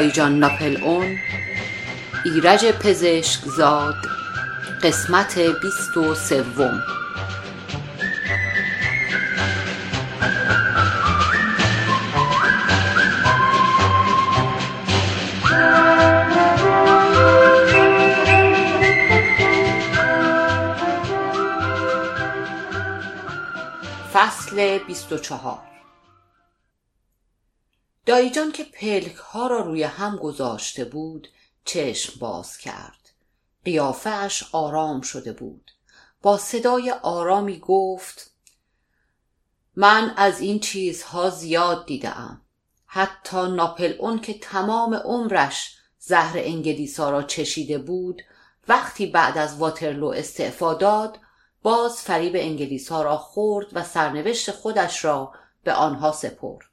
دایجان ناپل اون. ایرج پزشک زاد قسمت بیست و سوم. فصل بیست و چهار. دایجان که پلک ها را روی هم گذاشته بود چشم باز کرد. قیافش آرام شده بود. با صدای آرامی گفت من از این چیزها زیاد دیدم حتی ناپل اون که تمام عمرش زهر انگلیسا را چشیده بود وقتی بعد از واترلو استعفا داد باز فریب انگلیسا را خورد و سرنوشت خودش را به آنها سپرد.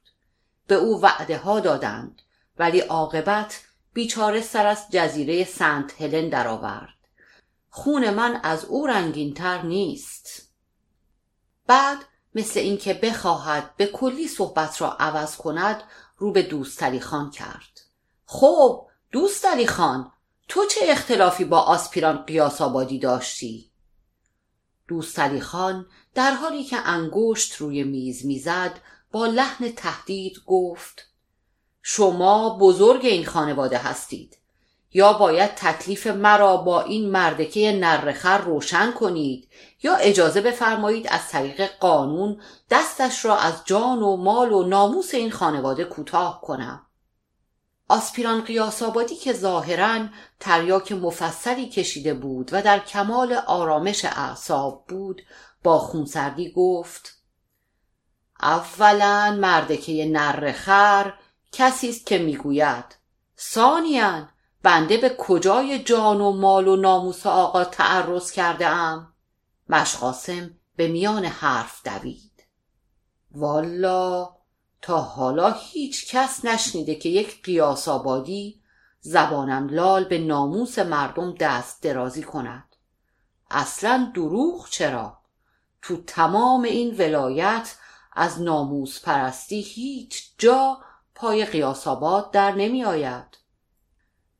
به او وعده ها دادند ولی عاقبت بیچاره سر از جزیره سنت هلن درآورد. خون من از او رنگینتر نیست. بعد مثل اینکه بخواهد به کلی صحبت را عوض کند رو به دوستلی خان کرد. خب دوستلی خان تو چه اختلافی با آسپیران قیاس آبادی داشتی؟ دوستلی خان در حالی که انگشت روی میز می‌زد با لحن تهدید گفت شما بزرگ این خانواده هستید. یا باید تکلیف مرا با این مردکه نرخر روشن کنید یا اجازه بفرمایید از طریق قانون دستش را از جان و مال و ناموس این خانواده کوتاه کنم. آسپیران قیاس آبادی که ظاهرا تریاک مفصلی کشیده بود و در کمال آرامش اعصاب بود با خونسردی گفت اولا مردکه نرخر کسی است که می‌گوید. ثانیا بنده به کجای جان و مال و ناموس آقا تعرض کرده ام مشقاسم به میان حرف دوید. والا تا حالا هیچ کس نشنیده که یک قیاس آبادی زبانم لال به ناموس مردم دست درازی کند. اصلا دروغ چرا؟ تو تمام این ولایت از ناموس پرستی هیچ جا پای قیاس آباد در نمی آید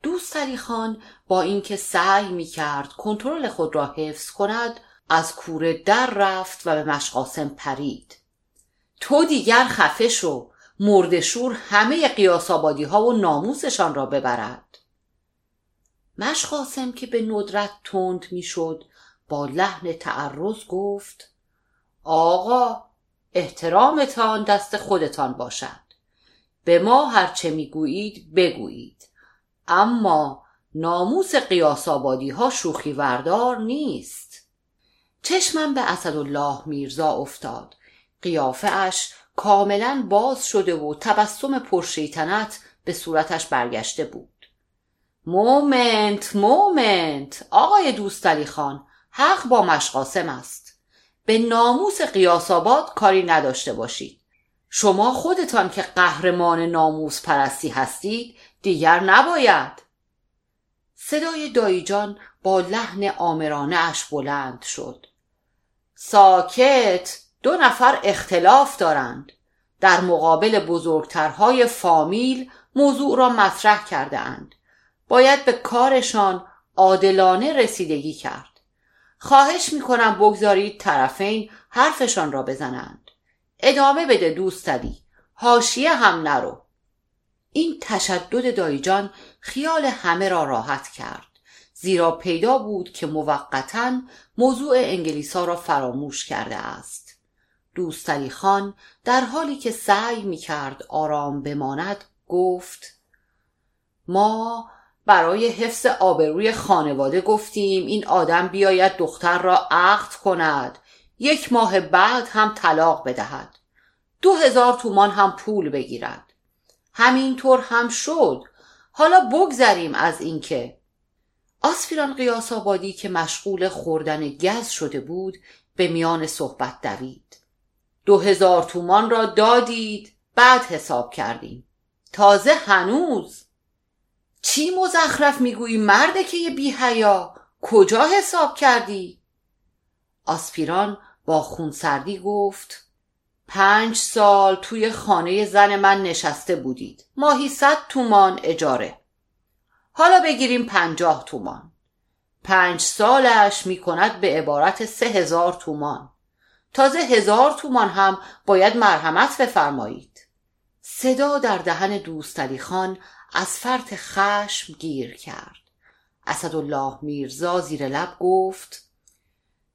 دوست علی خان با اینکه سعی می کرد کنترل خود را حفظ کند از کوره در رفت و به مشقاسم پرید. تو دیگر خفه شو مردشور همه قیاس آبادی ها و ناموسشان را ببرد. مشقاسم که به ندرت تند می‌شد با لحن تعرض گفت آقا احترامتان دست خودتان باشد. به ما هرچه می‌گویید بگویید. اما ناموس قیاس آبادی ها شوخی وردار نیست. چشمم به اسدالله میرزا افتاد. قیافه اش کاملا باز شده و تبسم پرشیطنت به صورتش برگشته بود. مومنت مومنت آقای دوستالی خان حق با مشقاسم است. به ناموس قیاساباد کاری نداشته باشید. شما خودتان که قهرمان ناموس پرستی هستید دیگر نباید. صدای دایجان با لحن آمرانه اش بلند شد. ساکت دو نفر اختلاف دارند. در مقابل بزرگترهای فامیل موضوع را مطرح کرده اند. باید به کارشان عادلانه رسیدگی کرد. خواهش می‌کنم بگذارید طرفین حرفشان را بزنند. ادامه بده دوستدی حاشیه هم نرو. این تشدد دایجان خیال همه را راحت کرد. زیرا پیدا بود که موقتا موضوع انگلیسا را فراموش کرده است. دوستعلی خان در حالی که سعی می کرد آرام بماند گفت ما برای حفظ آبروی خانواده گفتیم این آدم بیاید دختر را عقد کند. یک ماه بعد هم طلاق بدهد. دو هزار تومان هم پول بگیرد. همینطور هم شد. حالا بگذریم از اینکه. آسفیران قیاس آبادی که مشغول خوردن گز شده بود به میان صحبت دوید. دو هزار تومان را دادید بعد حساب کردیم. تازه هنوز چی مزخرف می‌گویی مرده که یه بی حیا کجا حساب کردی؟ آسپیران با خونسردی گفت پنج سال توی خانه زن من نشسته بودید. ماهی صد تومان اجاره. حالا بگیریم پنجاه تومان. پنج سالش می کند به عبارت سه هزار تومان. تازه هزار تومان هم باید مرحمت بفرمایید. صدا در دهن دوستالی خان از فرط خشم گیر کرد. اسدالله میرزا زیر لب گفت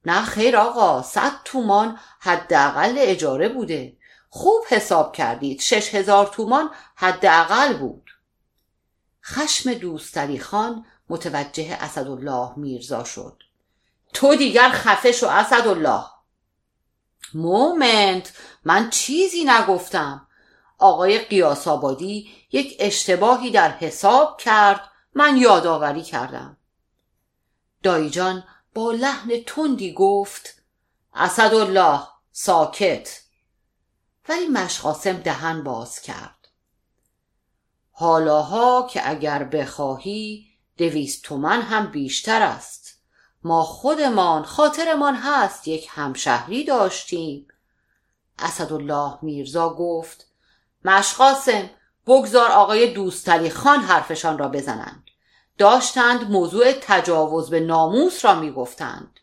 نه خیر آقا صد تومان حداقل اجاره بوده. خوب حساب کردید شش هزار تومان حداقل بود. خشم دوستری خان متوجه اسدالله میرزا شد. تو دیگر خفه شو اسدالله. مومنت من چیزی نگفتم. آقای قیاس آبادی یک اشتباهی در حساب کرد. من یادآوری کردم. دایجان با لحن تندی گفت اسدالله ساکت. ولی مشقاسم دهن باز کرد. حالاها که اگر بخواهی دویست تومن هم بیشتر است. ما خودمان خاطرمان هست یک همشهری داشتیم. اسدالله میرزا گفت مشقاسم بگذار آقای دوستلی خان حرفشان را بزنند. داشتند موضوع تجاوز به ناموس را می‌گفتند.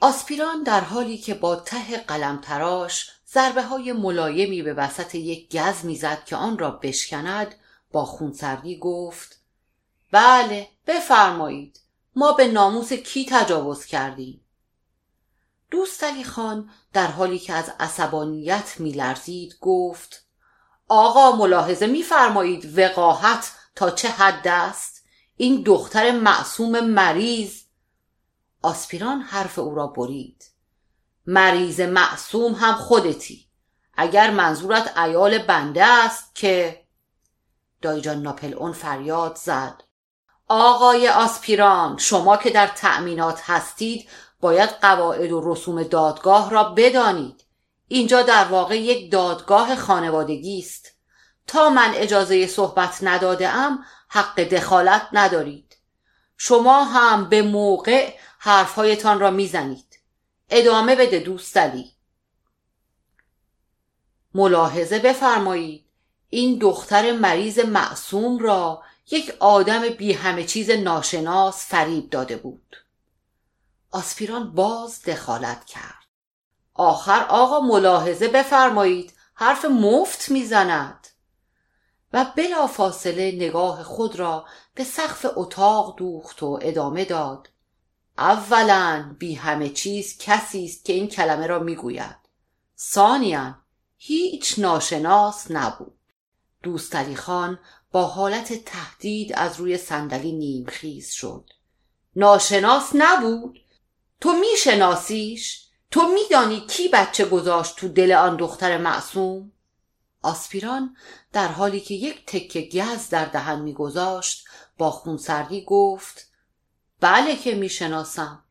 آسپیران در حالی که با ته قلم تراش ضربه های ملایمی به وسط یک گز می‌زد که آن را بشکند با خونسردی گفت بله بفرمایید. ما به ناموس کی تجاوز کردیم؟ دوست علی خان در حالی که از عصبانیت میلرزید گفت آقا ملاحظه میفرمایید وقاحت تا چه حد است؟ این دختر معصوم مریض. آسپیران حرف او را برید. مریض معصوم هم خودتی. اگر منظورت ایال بنده است که دایجان ناپل اون فریاد زد. آقای آسپیران شما که در تأمینات هستید باید قواعد و رسوم دادگاه را بدانید. اینجا در واقع یک دادگاه خانوادگی است. تا من اجازه صحبت نداده ام حق دخالت ندارید. شما هم به موقع حرفهایتان را می‌زنید. ادامه بده دوستلی ملاحظه بفرمایید. این دختر مریض معصوم را یک آدم بی همه چیز ناشناس فریب داده بود. آسپیران باز دخالت کرد. آخر آقا ملاحظه بفرمایید. حرف مفت می‌زند. و بلا فاصله نگاه خود را به سقف اتاق دوخت و ادامه داد. اولا بی همه چیز کسی است که این کلمه را می‌گوید. ثانیا هیچ ناشناس نبود. دوستعلی خان با حالت تهدید از روی صندلی نیمخیز شد. ناشناس نبود؟ تو میشناسیش؟ تو میدانی کی بچه گذاشت تو دل آن دختر معصوم؟ آسپیران در حالی که یک تکه گز در دهن میگذاشت با خونسردی گفت بله که می‌شناسم.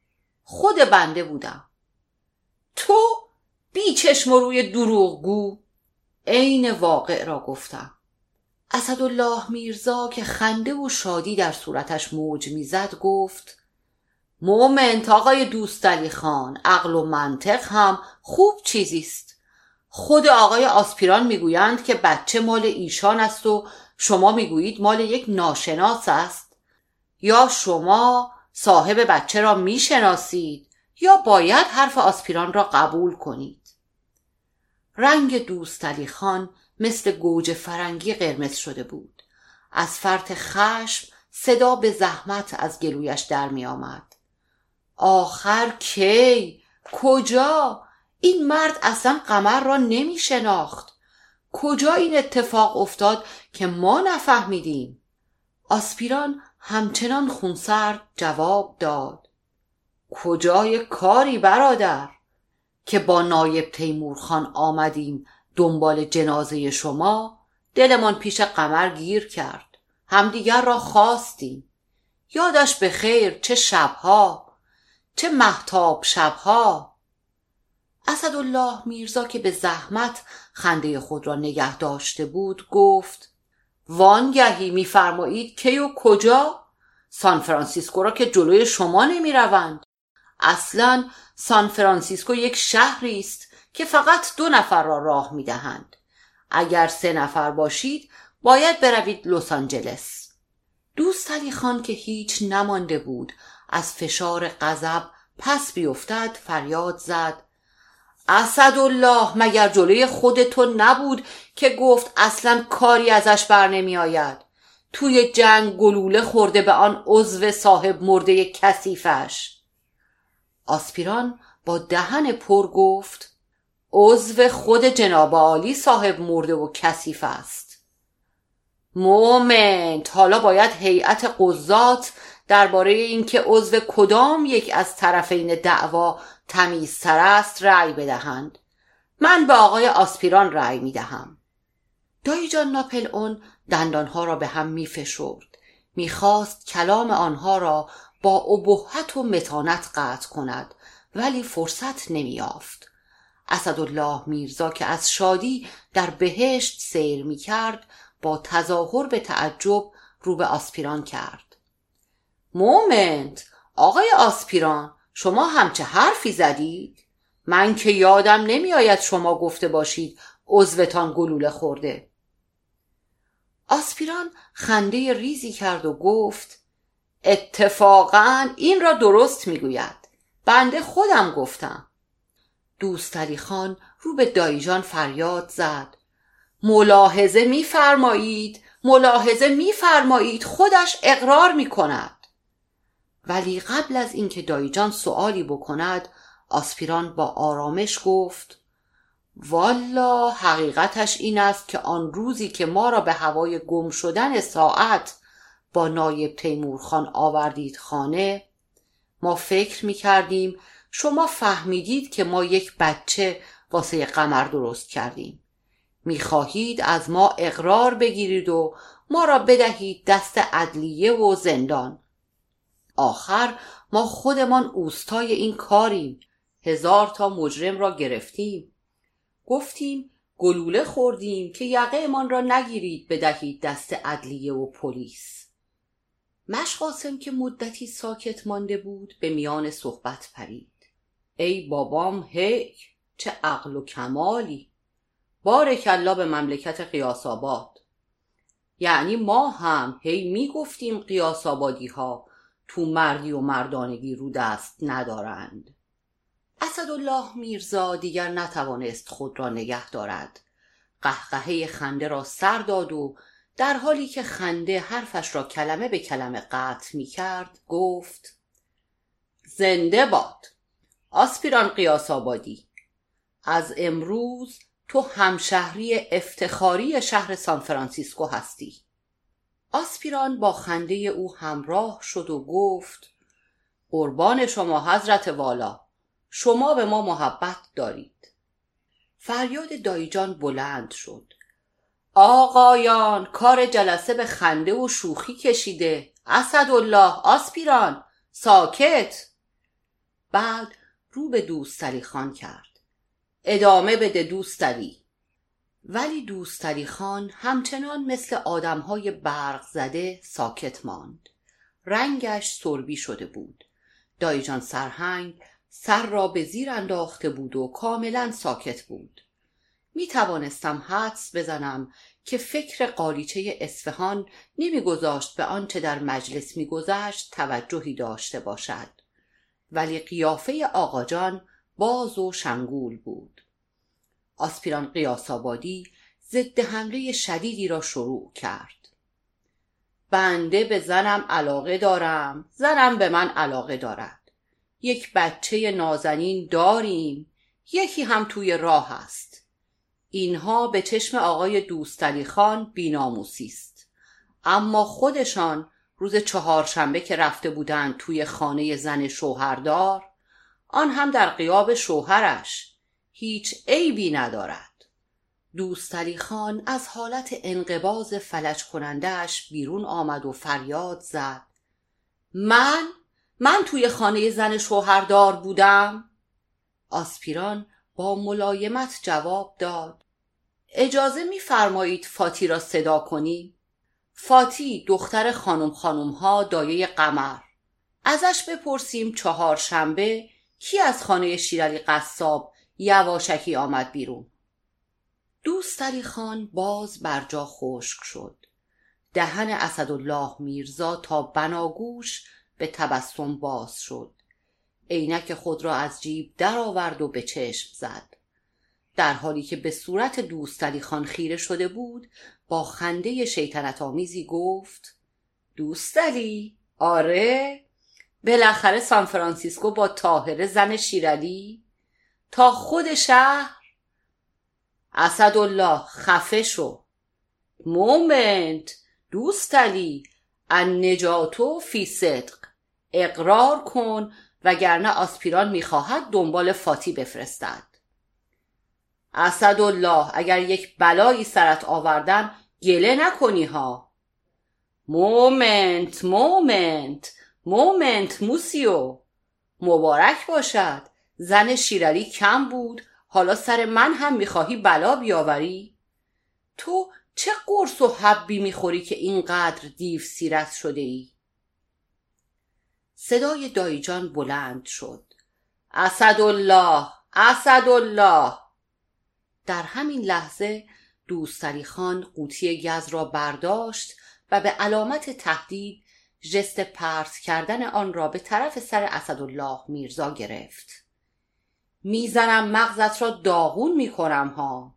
خود بنده بودم. تو بی چشم و روی دروغگو؟ عین واقع را گفتم. اسدالله میرزا که خنده و شادی در صورتش موج می‌زد گفت مومنت آقای دوستعلی خان عقل و منطق هم خوب چیزیست. خود آقای آسپیران می‌گویند که بچه مال ایشان است و شما می‌گویید مال یک ناشناس است. یا شما صاحب بچه را می‌شناسید یا باید حرف آسپیران را قبول کنید. رنگ دوستعلی خان مثل گوجه فرنگی قرمز شده بود. از فرط خشم صدا به زحمت از گلویش در می آمد. آخر کی؟ کجا؟ این مرد اصلا قمر را نمی شناخت. کجا این اتفاق افتاد که ما نفهمیدیم؟ آسپیران همچنان خونسرد جواب داد. کجای کاری برادر که با نایب تیمورخان آمدیم دنبال جنازه شما؟ دلمان پیش قمر گیر کرد. همدیگر را خواستیم. یادش به خیر چه شبها چه محتاب شبها. اسدالله میرزا که به زحمت خنده خود را نگه داشته بود گفت وانگهی میفرمایید کی و کجا سان فرانسیسکو را که جلوی شما نمی روند. اصلا سان فرانسیسکو یک شهری است که فقط دو نفر را راه می دهند. اگر سه نفر باشید باید بروید لس آنجلس. دوست علی خان که هیچ نمانده بود از فشار غضب پس بیفتد فریاد زد اسدالله مگر جلوی خود تو نبود که گفت اصلا کاری ازش بر نمی آید توی جنگ گلوله خورده به آن عضو صاحب مرده کثیفش. آسپیران با دهن پر گفت عضو خود جناب عالی صاحب مرده و کثیف است. مومنت حالا باید هیئت قضات درباره اینکه عضو کدام یک از طرفین دعوا تمیزتر است رأی بدهند. من به آقای آسپیران رأی می‌دهم. دایی جان ناپل اون دندانها را به هم می فشرد می‌خواست کلام آنها را با ابهت و متانت قطع کند ولی فرصت نمییافت. اسدالله میرزا که از شادی در بهشت سیر می کرد با تظاهر به تعجب رو به آسپیران کرد. مومنت. آقای آسپیران شما همچه حرفی زدید؟ من که یادم نمیآید شما گفته باشید عضوتان گلوله خورده. آسپیران خنده ریزی کرد و گفت اتفاقا این را درست می‌گوید. بنده خودم گفتم. دوستری خان رو به دایجان فریاد زد. ملاحظه میفرمایید ملاحظه میفرمایید خودش اقرار می‌کند. ولی قبل از اینکه دایجان سوالی بکند آسپیران با آرامش گفت والا حقیقتش این است که آن روزی که ما را به هوای گم شدن ساعت با نایب تیمورخان آوردید خانه ما فکر می کردیم شما فهمیدید که ما یک بچه واسه قمر درست کردیم. می خواهید از ما اقرار بگیرید و ما را بدهید دست عدلیه و زندان. آخر ما خودمان اوستای این کاریم. هزار تا مجرم را گرفتیم. گفتیم گلوله خوردیم که یقهمان را نگیرید بدهید دست عدلیه و پلیس. مشقاسم که مدتی ساکت مانده بود به میان صحبت پرید. ای بابام هی چه عقل و کمالی. بارکلا به مملکت قیاس یعنی ما هم هی می‌گفتیم قیاس ها تو مردی و مردانگی رو دست ندارند. اسدالله میرزا دیگر نتوانست خود را نگه دارد. قهقهه خنده را سر داد و در حالی که خنده حرفش را کلمه به کلمه قطع می کرد گفت زنده باد آسپیران قیاس آبادی. از امروز تو همشهری افتخاری شهر سان فرانسیسکو هستی. آسپیران با خنده او همراه شد و گفت قربان شما حضرت والا. شما به ما محبت دارید. فریاد دایجان بلند شد. آقایان کار جلسه به خنده و شوخی کشیده. اسدالله آسپیران ساکت. بعد رو به دوستری خان کرد. ادامه بده دوستری. ولی دوستری خان همچنان مثل آدمهای برق زده ساکت ماند. رنگش سربی شده بود. دایجان سرهنگ سر را به زیر انداخته بود و کاملا ساکت بود. می توانستم حدس بزنم که فکر قالیچه اصفهان نمیگذاشت به آنچه در مجلس میگذشت توجهی داشته باشد. ولی قیافه آقاجان باز و شنگول بود. آسپیران قیاس آبادی ضد حمله شدیدی را شروع کرد. بنده به زنم علاقه دارم زنم به من علاقه دارد. یک بچه نازنین داریم یکی هم توی راه است. اینها به چشم آقای دوستعلی خان بیناموسی است. اما خودشان روز چهارشنبه که رفته بودند توی خانه زن شوهردار آن هم در قیاب شوهرش. هیچ عیبی ندارد. دوستعلی خان از حالت انقباز فلج کنندهش بیرون آمد و فریاد زد. من؟ من توی خانه زن شوهردار بودم؟ آسپیران با ملایمت جواب داد. اجازه میفرمایید فاتی را صدا کنی فاتی دختر خانم خانم ها دایه قمر. ازش بپرسیم چهارشنبه کی از خانه شیرالی قصاب یواشکی آمد بیرون. دوست علی خان باز بر جا خشک شد. دهن اسدالله میرزا تا بناگوش به تبسم باز شد. عینک خود را از جیب درآورد و به چشم زد. در حالی که به صورت دوست علی خان خیره شده بود با خنده شیطنت آمیزی گفت دوست علی آره. بالاخره سان فرانسیسکو با تاهره زن شیرالی تا خود شهر. اسدالله خفه شو. moment دوست علی النجاة فی الصدق. اقرار کن وگرنه آسپیران می‌خواهد دنبال فاتی بفرستد. اسدالله اگر یک بلایی سرت آوردن گله نکنی ها. moment moment. moment موسیو. مبارک باشد. زن شیرعلی کم بود. حالا سر من هم می‌خواهی بلا بیاوری؟ تو چه قرص و حبی می‌خوری که اینقدر دیو سیرت شده ای صدای دایجان بلند شد. اسدالله اسدالله! در همین لحظه دوستری خان قوطی گز را برداشت و به علامت تهدید ژست پرت کردن آن را به طرف سر اسدالله میرزا گرفت. می‌زنم مغزت را داغون می‌کنم ها.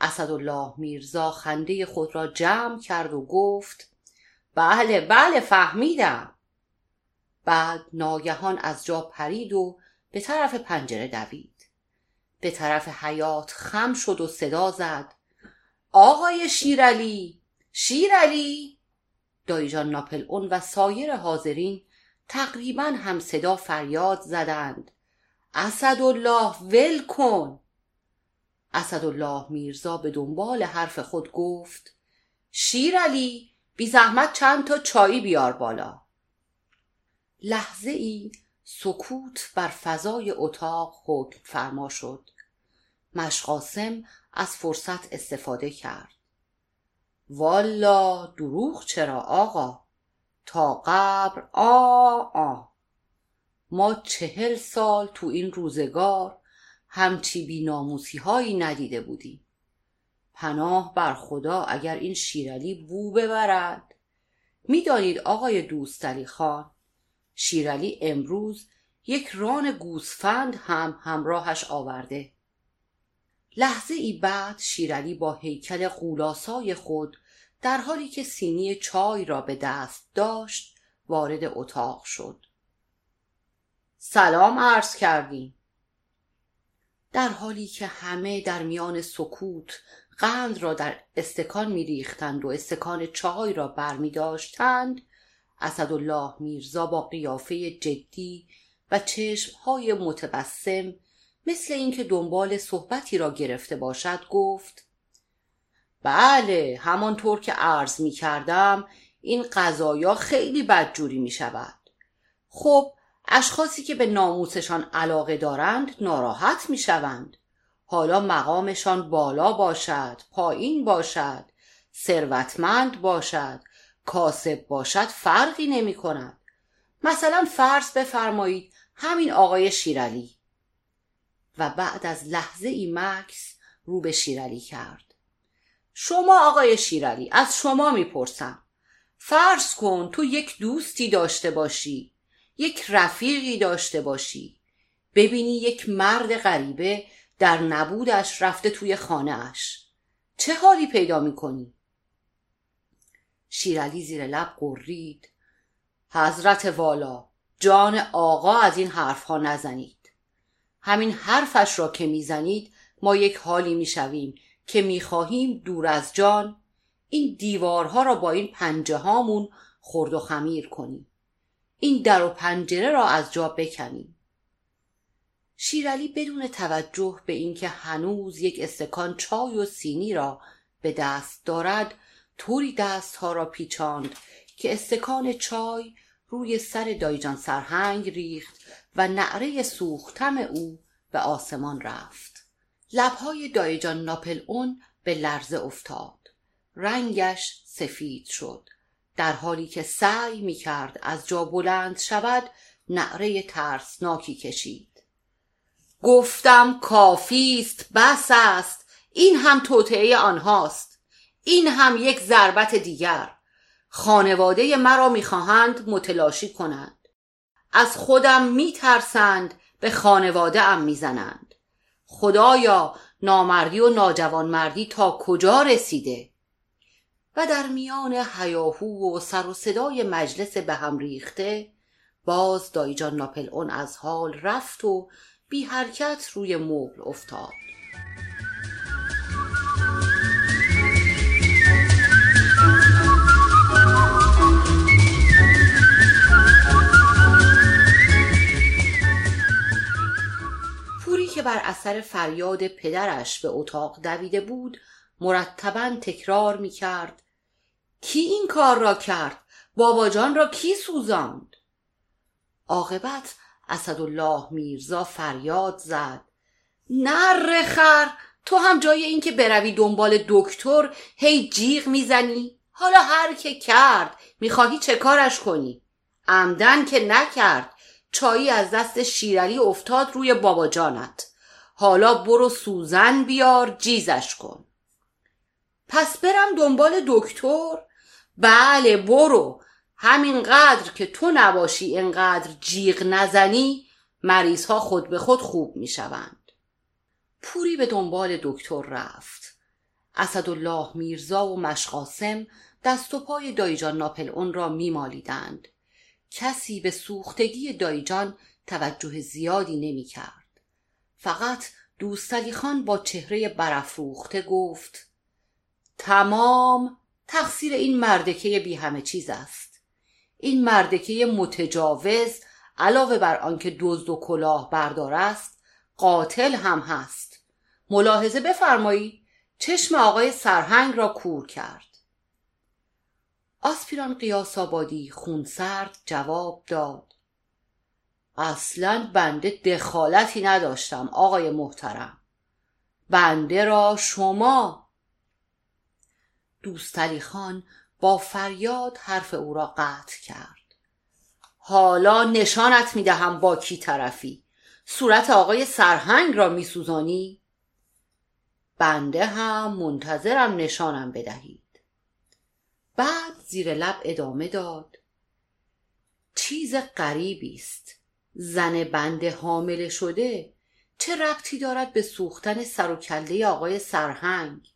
اسدالله میرزا خنده خود را جمع کرد و گفت بله بله فهمیدم. بعد ناگهان از جا پرید و به طرف پنجره دوید. به طرف حیات خم شد و صدا زد. آقای شیرعلی شیرعلی! دایجان ناپل اون و سایر حاضرین تقریبا هم صدا فریاد زدند. اسدالله ول کن! اسدالله میرزا به دنبال حرف خود گفت شیرعلی بی زحمت چند تا چایی بیار بالا. لحظه ای سکوت بر فضای اتاق حکم فرما شد. مشقاسم از فرصت استفاده کرد. والا دروغ چرا آقا؟ تا قبر آ آ! ما چهل سال تو این روزگار همچی بیناموسی هایی ندیده بودیم. پناه بر خدا اگر این شیرعلی بو ببرد. می‌دانید آقای دوستعلی خان شیرعلی امروز یک ران گوسفند هم همراهش آورده. لحظه ای بعد شیرعلی با هیکل قولاسای خود در حالی که سینی چای را به دست داشت وارد اتاق شد. سلام عرض کردیم. در حالی که همه در میان سکوت قند را در استکان میریختند و استکان چای را برمی داشتند اسدالله میرزا با قیافه جدی و چشمهای متبسم مثل اینکه دنبال صحبتی را گرفته باشد گفت بله همانطور که عرض می کردم این قضایا خیلی بدجوری می شود خب اشخاصی که به ناموسشان علاقه دارند ناراحت می شوند حالا مقامشان بالا باشد پایین باشد ثروتمند باشد کاسب باشد فرقی نمی کند مثلا فرض بفرمایید همین آقای شیرالی و بعد از لحظه ای مکس رو به شیرالی کرد. شما آقای شیرالی از شما می‌پرسم. فرض کن تو یک دوستی داشته باشی. یک رفیقی داشته باشی. ببینی یک مرد غریبه در نبودش رفته توی خانهاش. چه حالی پیدا می‌کنی؟ شیرالی زیر لب قرید. حضرت والا جان آقا از این حرفها نزنید. همین حرفش را که می‌زنید ما یک حالی می‌شویم که می‌خواهیم دور از جان این دیوارها را با این پنجه هامون خرد و خمیر کنیم. این در و پنجره را از جا بکنیم. شیرالی بدون توجه به اینکه هنوز یک استکان چای و سینی را به دست دارد طوری دستها را پیچاند که استکان چای روی سر دایجان سرهنگ ریخت و نعره سوختم او به آسمان رفت. لبهای دایجان ناپل اون به لرزه افتاد. رنگش سفید شد. در حالی که سعی می کرد از جا بلند شود نعره ترسناکی کشید. گفتم کافیست بس است. این هم توطعه آنهاست. این هم یک ضربت دیگر. خانواده مرا می‌خواهند متلاشی کنند. از خودم میترسند به خانواده ام می‌زنند. خدایا نامردی و ناجوانمردی تا کجا رسیده؟ و در میان هیاهو و سر و صدای مجلس به هم ریخته باز دایجان ناپل اون از حال رفت و بی حرکت روی مبل افتاد. که بر اثر فریاد پدرش به اتاق دویده بود مرتبا تکرار می کرد کی این کار را کرد؟ بابا جان را کی سوزاند؟ عاقبت اسدالله میرزا فریاد زد. نر خر تو هم جای اینکه بروی دنبال دکتر هی جیغ می‌زنی. حالا هر که کرد می‌خواهی چه کارش کنی؟ عمدن که نکرد چایی از دست شیرعلی افتاد روی بابا جانت. حالا برو سوزن بیار جیزش کن. پس برم دنبال دکتر؟ بله برو. همینقدر که تو نباشی اینقدر جیغ نزنی مریض ها خود به خود خوب می‌شوند. پوری به دنبال دکتر رفت. اسدالله میرزا و مشقاسم دست و پای دایجان ناپل اون را میمالیدند. کسی به سوختگی دایجان توجه زیادی نمی کرد. فقط دوستالی خان با چهره برافروخته گفت تمام تقصیر این مردکه بی همه چیز است. این مردکه متجاوز علاوه بر آنکه دزد و کلاه بردار است قاتل هم هست. ملاحظه بفرمایید چشم آقای سرهنگ را کور کرد. آسپیران قیاس آبادی خونسرد جواب داد. اصلا بنده دخالتی نداشتم آقای محترم. بنده را شما دوستالی خان با فریاد حرف او را قطع کرد. حالا نشانت می‌دهم با کی طرفی؟ صورت آقای سرهنگ را میسوزانی؟ بنده هم منتظرم نشانم بدهید. بعد زیر لب ادامه داد. چیز غریبی است. زن بنده حامله شده چه ربطی دارد به سوختن سر و کله آقای سرهنگ؟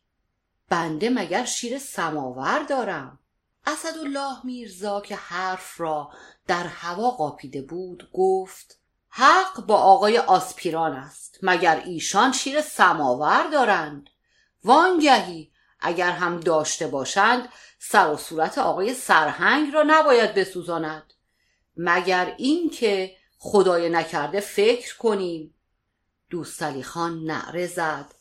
بنده مگر شیر سماور دارم؟ اسدالله میرزا که حرف را در هوا قاپیده بود گفت حق با آقای آسپیران است مگر ایشان شیر سماور دارند؟ وانگهی اگر هم داشته باشند سر و صورت آقای سرهنگ را نباید بسوزاند. مگر اینکه خدای نکرده فکر کنیم؟ دوستالی خان نعره زد.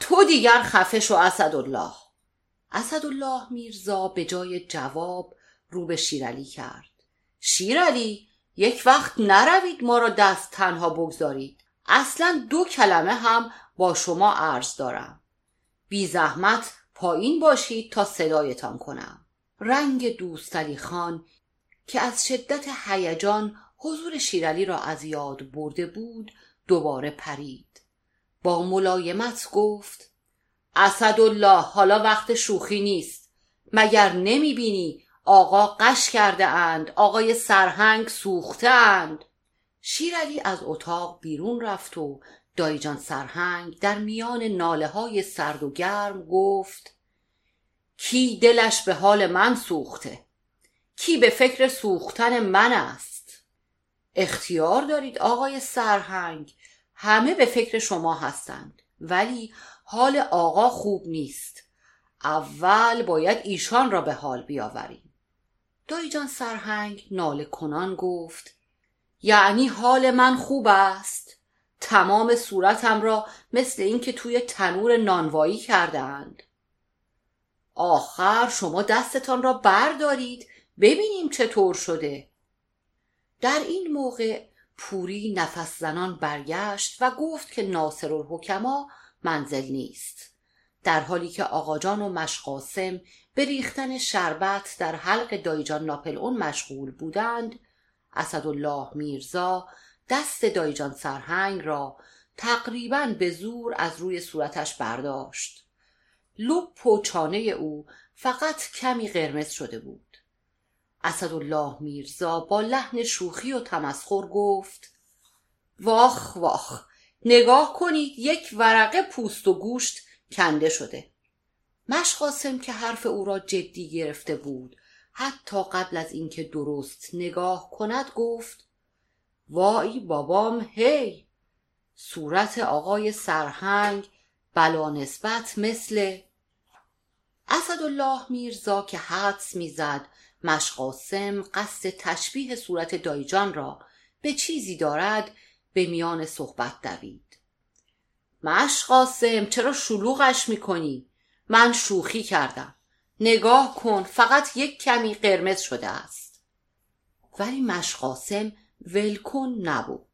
تو دیگر خفه شو اسدالله. اسدالله میرزا به جای جواب رو به شیرعلی کرد. شیرعلی یک وقت نروید ما را دست تنها بگذارید. اصلا دو کلمه هم با شما عرض دارم. بی زحمت پایین باشید تا صدایتان کنم. رنگ دوستالی خان که از شدت هیجان حضور شیرعلی را از یاد برده بود دوباره پرید. با ملایمت گفت اسدالله حالا وقت شوخی نیست. مگر نمی بینی آقا قش کرده اند آقای سرهنگ سوخته اند؟ شیرعلی از اتاق بیرون رفت و دایجان سرهنگ در میان ناله های سرد و گرم گفت کی دلش به حال من سوخته؟ کی به فکر سوختن من است؟ اختیار دارید آقای سرهنگ همه به فکر شما هستند ولی حال آقا خوب نیست. اول باید ایشان را به حال بیاوریم. دایجان سرهنگ ناله کنان گفت یعنی حال من خوب است. تمام صورتم را مثل اینکه توی تنور نانوایی کردند آخر شما دستتان را بردارید ببینیم چطور شده. در این موقع پوری نفس زنان برگشت و گفت که ناصر الحکما منزل نیست. در حالی که آقاجان و مشقاسم به ریختن شربت در حلق دایجان ناپل اون مشغول بودند اسدالله میرزا دست دایجان سرهنگ را تقریبا به زور از روی صورتش برداشت. لپ و چانه او فقط کمی قرمز شده بود. اسدالله میرزا با لحن شوخی و تمسخر گفت واخ واخ نگاه کنید یک ورقه پوست و گوشت کنده شده. مشقاسم که حرف او را جدی گرفته بود حتی قبل از اینکه درست نگاه کند گفت وای بابام هی! صورت آقای سرهنگ بلا نسبت مثل اسدالله میرزا که حدس می‌زد مشقاسم قصد تشبیه صورت دایجان را به چیزی دارد به میان صحبت دوید. مشقاسم چرا شلوغش می‌کنی؟ من شوخی کردم. نگاه کن فقط یک کمی قرمز شده است. ولی مشقاسم ولکن نبود.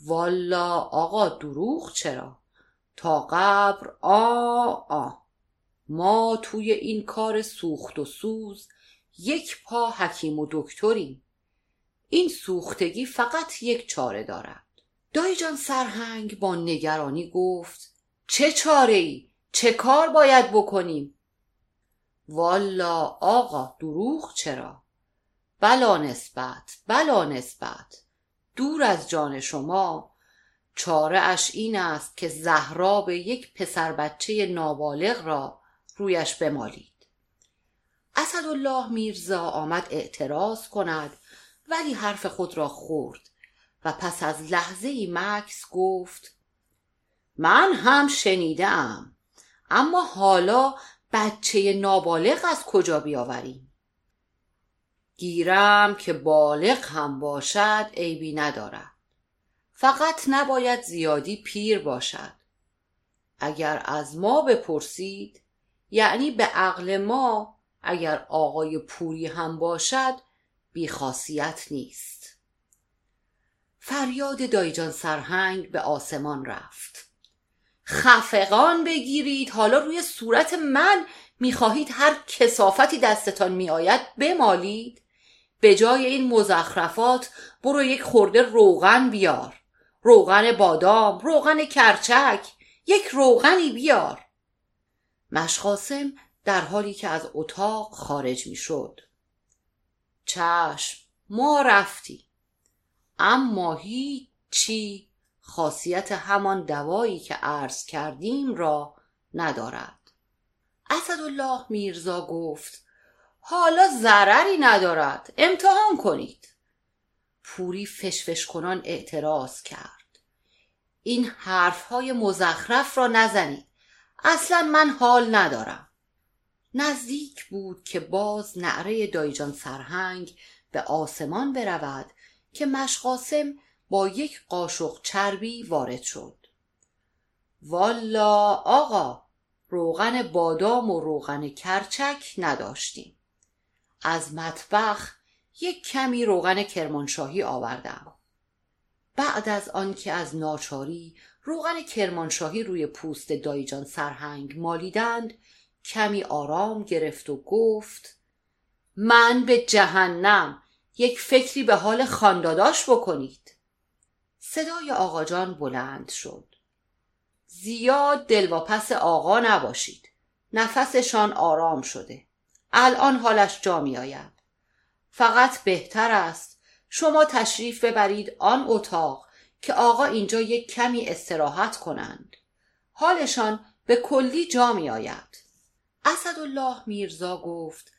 والا آقا دروغ چرا؟ تا قبر آ آ. ما توی این کار سوخت و سوز یک پا حکیم و دکتریم این سوختگی فقط یک چاره دارد دایجان سرهنگ با نگرانی گفت چه چاره ای؟ چه کار باید بکنیم؟ والا آقا دروغ چرا؟ بلا نسبت بلا نسبت دور از جان شما چاره اش این است که زهرا یک پسر بچه نابالغ را رویش بمالید اسدالله میرزا آمد اعتراض کند ولی حرف خود را خورد و پس از لحظه ای مکس گفت من هم شنیدم اما حالا بچه نابالغ از کجا بیاوریم؟ گیرم که بالغ هم باشد عیبی ندارد. فقط نباید زیادی پیر باشد. اگر از ما بپرسید یعنی به عقل ما اگر آقای پوری هم باشد بیخاصیت نیست. فریاد دایجان سرهنگ به آسمان رفت. خفقان بگیرید حالا روی صورت من می‌خواهید هر کسافتی دستتان میآید بمالید. به جای این مزخرفات برو یک خورده روغن بیار. روغن بادام روغن کرچک یک روغنی بیار. مشقاسم در حالی که از اتاق خارج می‌شد. چشم ما رفتی اما هیچی خاصیت همان دوایی که عرض کردیم را ندارد. اسدالله میرزا گفت حالا ضرری ندارد امتحان کنید. پوری فشفش کنان اعتراض کرد. این حرفهای مزخرف را نزنید. اصلا من حال ندارم. نزدیک بود که باز نعره دایجان سرهنگ به آسمان برود که مشقاسم با یک قاشق چربی وارد شد. والا آقا روغن بادام و روغن کرچک نداشتیم. از مطبخ یک کمی روغن کرمانشاهی آوردم. بعد از آنکه از ناچاری روغن کرمانشاهی روی پوست دایجان سرهنگ مالیدند کمی آرام گرفت و گفت من به جهنم یک فکری به حال خانداداش بکنید. صدای آقاجان بلند شد. زیاد دلواپس آقا نباشید. نفسشان آرام شده. الان حالش جا می آید فقط بهتر است شما تشریف ببرید آن اتاق که آقا اینجا یک کمی استراحت کنند. حالشان به کلی جا می آید اسدالله میرزا گفت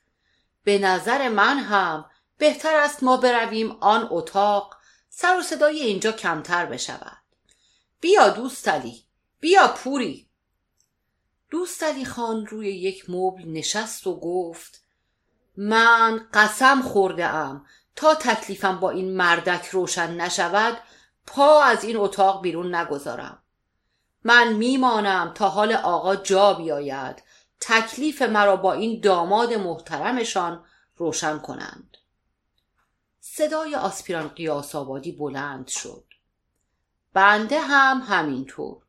به نظر من هم بهتر است ما برویم آن اتاق سر و صدای اینجا کمتر بشود. بیا دوستالی بیا پوری. دوستالی خان روی یک مبل نشست و گفت من قسم خورده ام تا تکلیفم با این مردک روشن نشود پا از این اتاق بیرون نگذارم. من میمانم تا حال آقا جا بیاید. تکلیف مرا با این داماد محترمشان روشن کنند. صدای آسپیران قیاس آبادی بلند شد. بنده هم همینطور.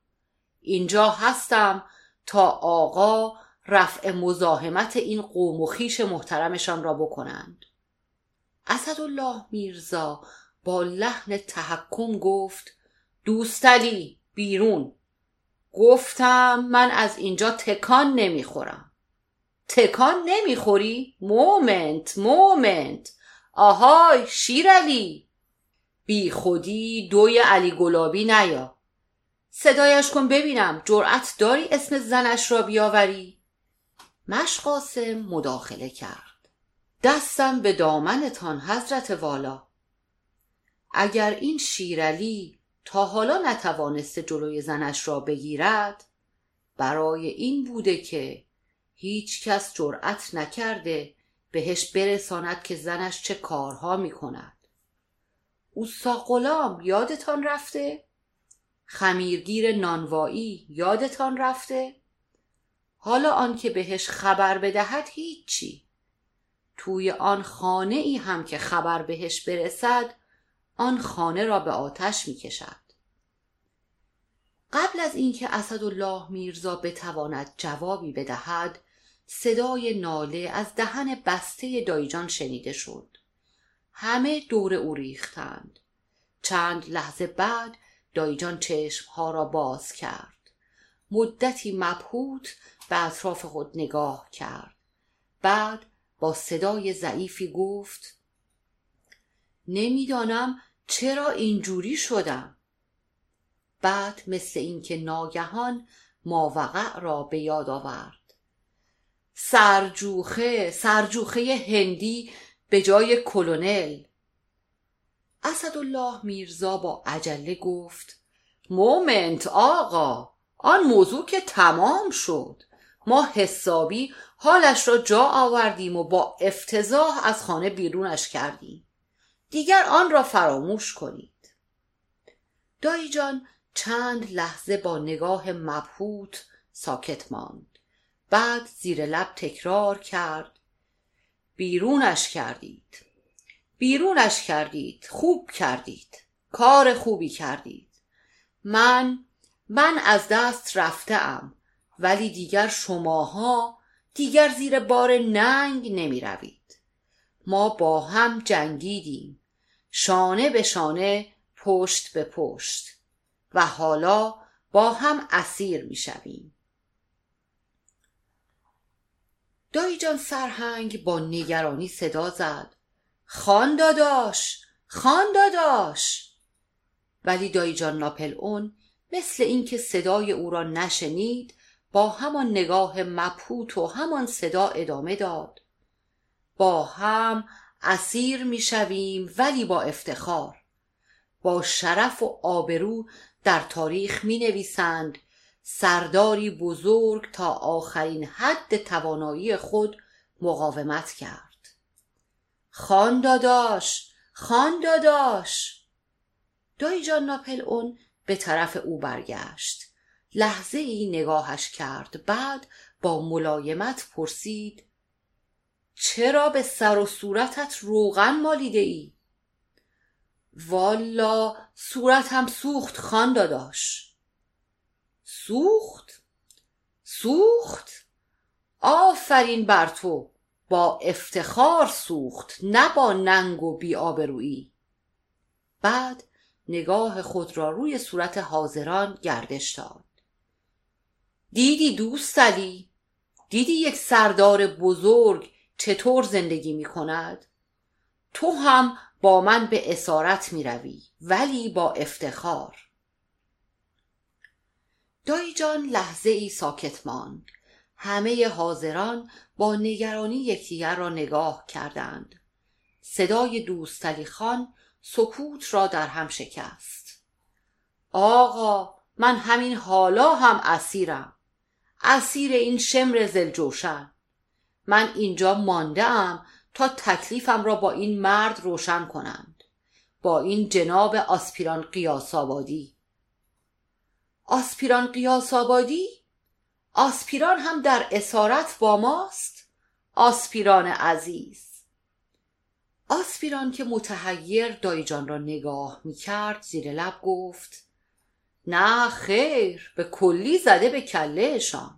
اینجا هستم تا آقا رفع مزاحمت این قوم و خویش محترمشان را بکنند. اسدالله میرزا با لحن تحکم گفت دوستعلی بیرون. گفتم من از اینجا تکان نمی‌خورم. تکان نمی‌خوری؟ moment moment. آهای شیرعلی. بی خودی دوی علی گلابی نیا. صدایش کن ببینم جرأت داری اسم زنش را بیاوری؟ مشقاسم مداخله کرد. دستم به دامنتان حضرت والا. اگر این شیرعلی تا حالا نتوانسته جلوی زنش را بگیرد برای این بوده که هیچ کس جرأت نکرده بهش برساند که زنش چه کارها می کند اوستا غلام یادتان رفته؟ خمیرگیر نانوایی یادتان رفته؟ حالا آنکه بهش خبر بدهد هیچی توی آن خانه ای هم که خبر بهش برسد آن خانه را به آتش می کشد قبل از اینکه اسدالله میرزا بتواند جوابی بدهد صدای ناله از دهن بسته دایجان شنیده شد. همه دور او ریختند. چند لحظه بعد دایجان چشمها را باز کرد. مدتی مبهوت به اطراف خود نگاه کرد. بعد با صدای ضعیفی گفت نمی‌دانم چرا اینجوری شدم؟ بعد مثل اینکه ناگهان ماوقع را به یاد آورد. سرجوخه سرجوخه هندی به جای کلونل. اسدالله میرزا با عجله گفت مومنت آقا آن موضوع که تمام شد. ما حسابی حالش را جا آوردیم و با افتضاح از خانه بیرونش کردیم. دیگر آن را فراموش کنید. دایی جان چند لحظه با نگاه مبهوت ساکت ماند. بعد زیر لب تکرار کرد. بیرونش کردید. بیرونش کردید. خوب کردید. کار خوبی کردید. من من از دست رفتم ولی دیگر شماها دیگر زیر بار ننگ نمی روید. ما با هم جنگیدیم. شانه به شانه پشت به پشت. و حالا با هم اسیر می شویم. دایی جان سرهنگ با نگرانی صدا زد. خان داداش خان داداش. ولی دایی جان ناپل اون مثل اینکه صدای او را نشنید با همان نگاه مبهوت و همان صدا ادامه داد. با هم اسیر می‌شویم ولی با افتخار. با شرف و آبرو در تاریخ می نویسند سرداری بزرگ تا آخرین حد توانایی خود مقاومت کرد. خان داداش خان داداش! دایی جان ناپل اون به طرف او برگشت. لحظه ای نگاهش کرد بعد با ملایمت پرسید چرا به سر و صورتت روغن مالیده ای؟ والا صورتم سوخت خان داداش. سوخت؟ سوخت؟ آفرین بر تو با افتخار سوخت نه با ننگ و بیآبرویی بعد نگاه خود را روی صورت حاضران گردش داد. دیدی دوست علی؟ دیدی یک سردار بزرگ چطور زندگی می کند تو هم با من به اسارت می روی ولی با افتخار. دایی جان لحظه ای ساکت ماند. همه حاضران با نگرانی یکدیگر را نگاه کردند. صدای دوستعلی خان سکوت را در هم شکست. آقا من همین حالا هم اسیرم. اسیر این شمر زلجوشن. من اینجا مانده ام تا تکلیفم را با این مرد روشن کنند. با این جناب آسپیران قیاس آبادی آسپیران قیاس آبادی آسپیران هم در اسارت با ماست؟ آسپیران عزیز. آسپیران که متحیر دایجان را نگاه می کرد زیر لب گفت نه خیر به کلی زده به کلهشان.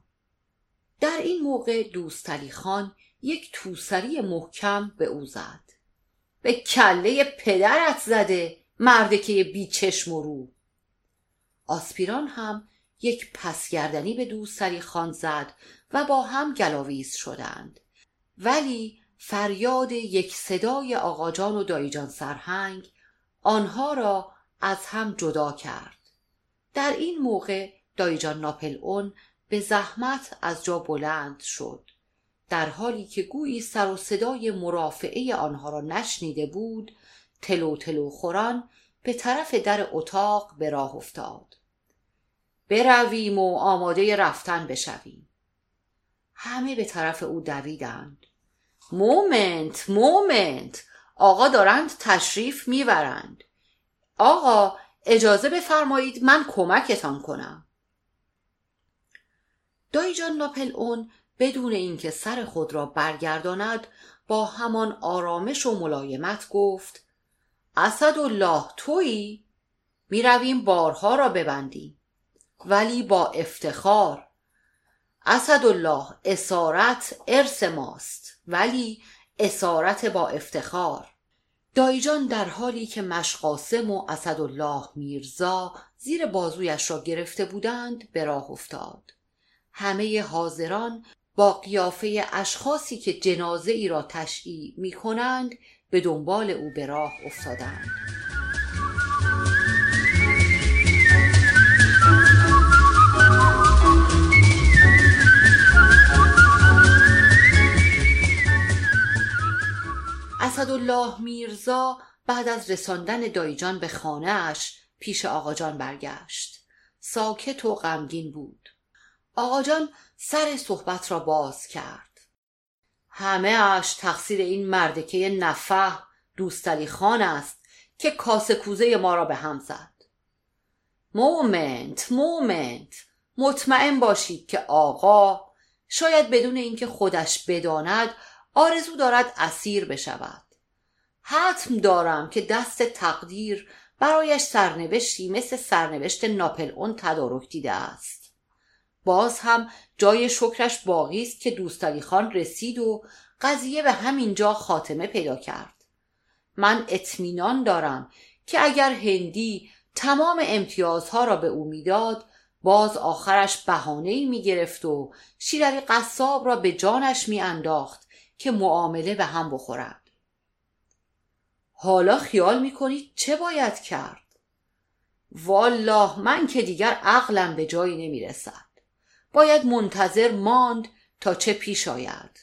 در این موقع دوستعلی خان یک توسری محکم به او زد. به کله پدرت زده مرده که بی چشم و رو. آسپیران هم یک پسگردنی به دوستری خان زد و با هم گلاویز شدند. ولی فریاد یک صدای آقاجان و دایجان سرهنگ آنها را از هم جدا کرد. در این موقع دایجان ناپل اون به زحمت از جا بلند شد. در حالی که گویی سر و صدای مرافعه آنها را نشنیده بود تلو تلو خوران به طرف در اتاق به راه افتاد. برویم و آماده رفتن بشویم. همه به طرف او دویدند. مومنت مومنت آقا دارند تشریف می‌برند. آقا اجازه بفرمایید من کمکتان کنم. دایجان ناپل اون بدون اینکه سر خود را برگرداند با همان آرامش و ملایمت گفت الله تویی؟ می‌رویم بارها را ببندیم ولی با افتخار. الله اسارت ارث ماست ولی اسارت با افتخار. دایجان در حالی که مشقاسم و اسدالله میرزا زیر بازویش را گرفته بودند به راه افتاد. همه حاضران با قیافه اشخاصی که جنازه ای را تشییع می کنند به دنبال او به راه افتادند. اسدالله میرزا بعد از رساندن دایجان به خانهاش پیش آقاجان برگشت. ساکت و غمگین بود. آقاجان سر صحبت را باز کرد. همه اش تقصیر این مردکه نفه دوستلی خان است که کاسه کوزه ما را به هم زد. مومنت مومنت مطمئن باشید که آقا شاید بدون اینکه خودش بداند آرزو دارد اسیر بشود. حتم دارم که دست تقدیر برایش سرنوشتی مثل سرنوشت ناپل اون تدارک دیده است. باز هم جای شکرش باقی است که دوستالی خان رسید و قضیه به همین جا خاتمه پیدا کرد. من اطمینان دارم که اگر هندی تمام امتیازها را به او می‌داد باز آخرش بهانه می گرفت و قصاب را به جانش می انداخت که معامله به هم بخورد. حالا خیال می‌کنید چه باید کرد؟ والله من که دیگر عقلم به جایی نمی‌رسد. باید منتظر ماند تا چه پیش آید.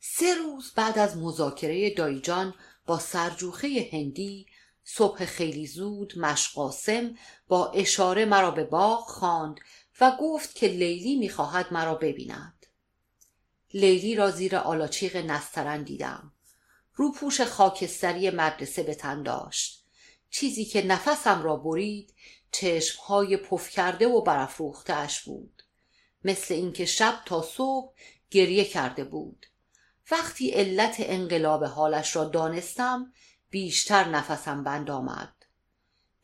سه روز بعد از مذاکره دایجان با سرجوخه هندی صبح خیلی زود مشقاسم با اشاره مرا به باغ خواند و گفت که لیلی می‌خواهد مرا ببیند. لیلی را زیر آلاچیق نسترن دیدم. روپوش خاکستری مدرسه به تن داشت. چیزی که نفسم را برید چشمهای پف کرده و برافروختهاش بود. مثل اینکه شب تا صبح گریه کرده بود. وقتی علت انقلاب حالش را دانستم بیشتر نفسم بند آمد.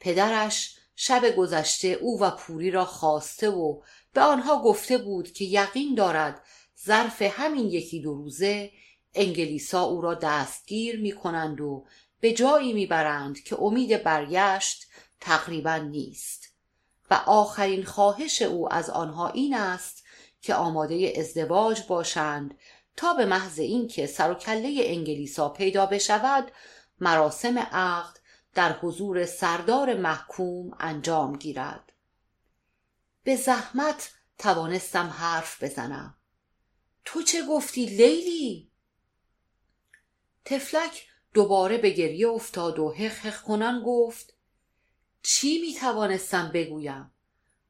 پدرش شب گذشته او و پوری را خواسته و به آنها گفته بود که یقین دارد ظرف همین یکی دو روزه انگلیسا او را دستگیر می کنند و به جایی می برند که امید برگشت تقریبا نیست. و آخرین خواهش او از آنها این است که آماده ازدواج باشند تا به محض اینکه سر و کله انگلیسا پیدا بشود مراسم عقد در حضور سردار محکوم انجام گیرد. به زحمت توانستم حرف بزنم. تو چه گفتی لیلی؟ تفلک دوباره به گریه افتاد و حق کنان گفت چی می توانستم بگویم؟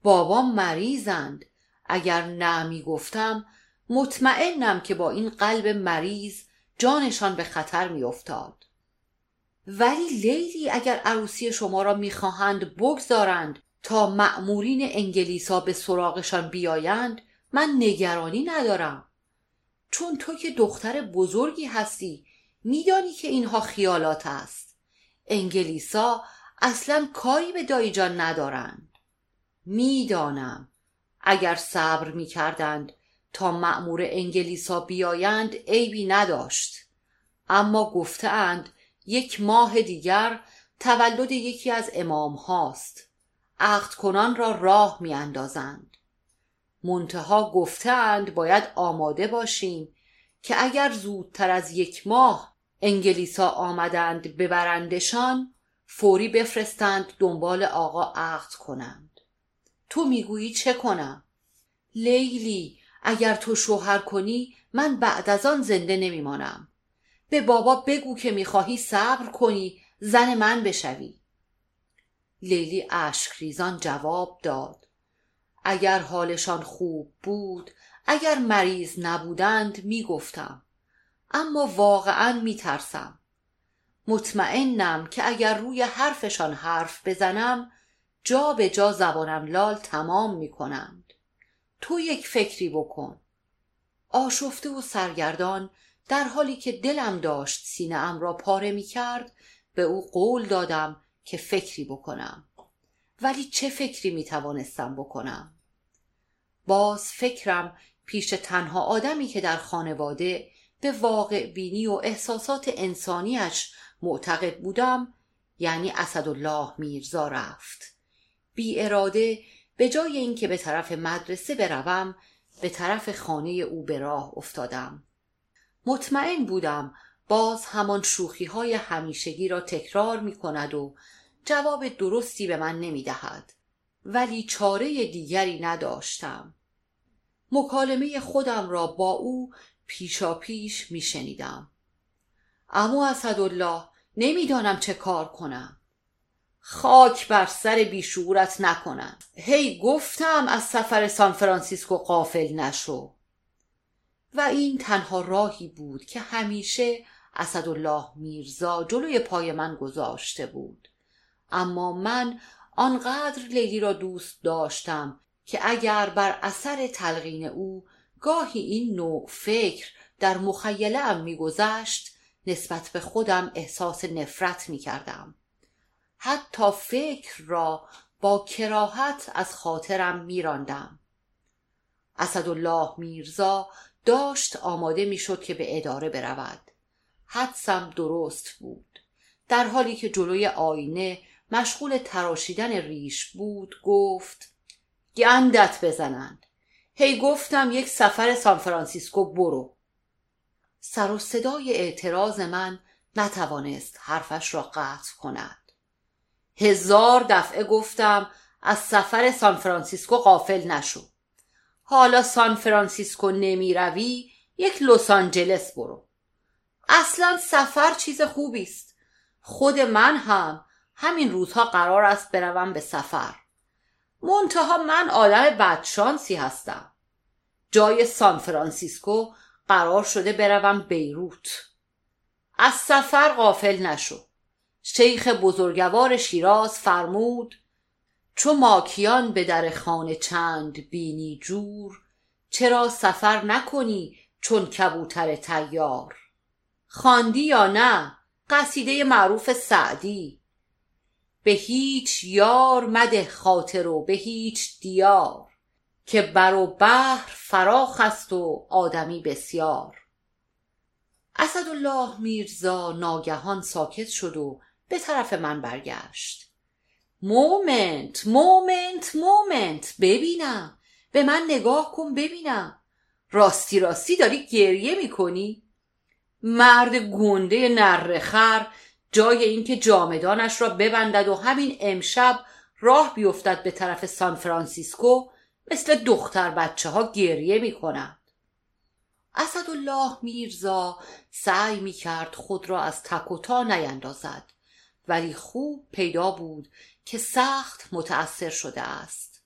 بابام مریضند. اگر نه می گفتم مطمئنم که با این قلب مریض جانشان به خطر می افتاد ولی لیلی اگر عروسی شما را می‌خواهند بگذارند تا مأمورین انگلیسا به سراغشان بیایند من نگرانی ندارم. چون تو که دختر بزرگی هستی میدانی که اینها خیالات است. انگلیسا اصلا کاری به دایجان ندارند. می‌دانم اگر صبر می‌کردند تا مأمور انگلیسا بیایند عیبی نداشت. اما گفتهاند یک ماه دیگر تولد یکی از امام هاست. عقد کنان را راه می اندازند منتها گفتند باید آماده باشیم که اگر زودتر از یک ماه انگلیسا آمدند ببرندشان فوری بفرستند دنبال آقا عقد کنند. تو می‌گویی چه کنم؟ لیلی اگر تو شوهر کنی من بعد از آن زنده نمیمانم. به بابا بگو که می‌خواهی صبر کنی زن من بشوی. لیلی اشک ریزان جواب داد. اگر حالشان خوب بود اگر مریض نبودند می‌گفتم. اما واقعا میترسم. مطمئنم که اگر روی حرفشان حرف بزنم جا به جا زبانم لال تمام می‌کنند. تو یک فکری بکن. آشفته و سرگردان در حالی که دلم داشت سینه ام را پاره می کرد به او قول دادم که فکری بکنم. ولی چه فکری می توانستم بکنم؟ باز فکرم پیش تنها آدمی که در خانواده به واقع بینی و احساسات انسانیش معتقد بودم یعنی اسدالله میرزا رفت. بی اراده به جای اینکه به طرف مدرسه بروم به طرف خانه او به راه افتادم. مطمئن بودم باز همان شوخی های همیشگی را تکرار می کند و جواب درستی به من نمی دهد. ولی چاره دیگری نداشتم. مکالمه خودم را با او پیشا پیش می شنیدم امو اسدالله نمی‌دانم چه کار کنم. خاک بر سر بیشورت نکنم. هی گفتم از سفر سان فرانسیسکو قافل نشو. و این تنها راهی بود که همیشه اسدالله میرزا جلوی پای من گذاشته بود. اما من آنقدر لیلی را دوست داشتم که اگر بر اثر تلقین او گاهی این نوع فکر در مخیله ام میگذشت نسبت به خودم احساس نفرت می کردم. حتی فکر را با کراهت از خاطرم میراندم. اسدالله میرزا داشت آماده می‌شد که به اداره برود. حدسم درست بود. در حالی که جلوی آینه مشغول تراشیدن ریش بود گفت گندت بزنند هی گفتم یک سفر سان فرانسیسکو برو سر و صدای اعتراض من نتوانست حرفش را قطع کند. هزار دفعه گفتم از سفر سان فرانسیسکو غافل نشو. حالا سان فرانسیسکو نمی روی یک لس آنجلس برو. اصلا سفر چیز خوبی است. خود من هم همین روزها قرار است بروم به سفر. منتها من آدم بدشانسی هستم. جای سان فرانسیسکو قرار شده بروم بیروت. از سفر غافل نشو. شیخ بزرگوار شیراز فرمود چو ماکیان به در خانه چند بینی جور چرا سفر نکنی چون کبوتر تیار خواندی یا نه؟ قصیده معروف سعدی. به هیچ یار مده خاطر و به هیچ دیار. که بر و بحر فراخ است و آدمی بسیار. اسدالله میرزا ناگهان ساکت شد و به طرف من برگشت. moment moment moment ببینم. به من نگاه کن ببینم. راستی راستی داری گریه می‌کنی؟ مرد گنده نرخر جای اینکه جامه‌دانش را ببندد و همین امشب راه بیفتد به طرف سان فرانسیسکو مثل دختر بچه ها گریه می کند اسدالله میرزا سعی می کرد خود را از تک و نیندازد ولی خوب پیدا بود که سخت متأثر شده است.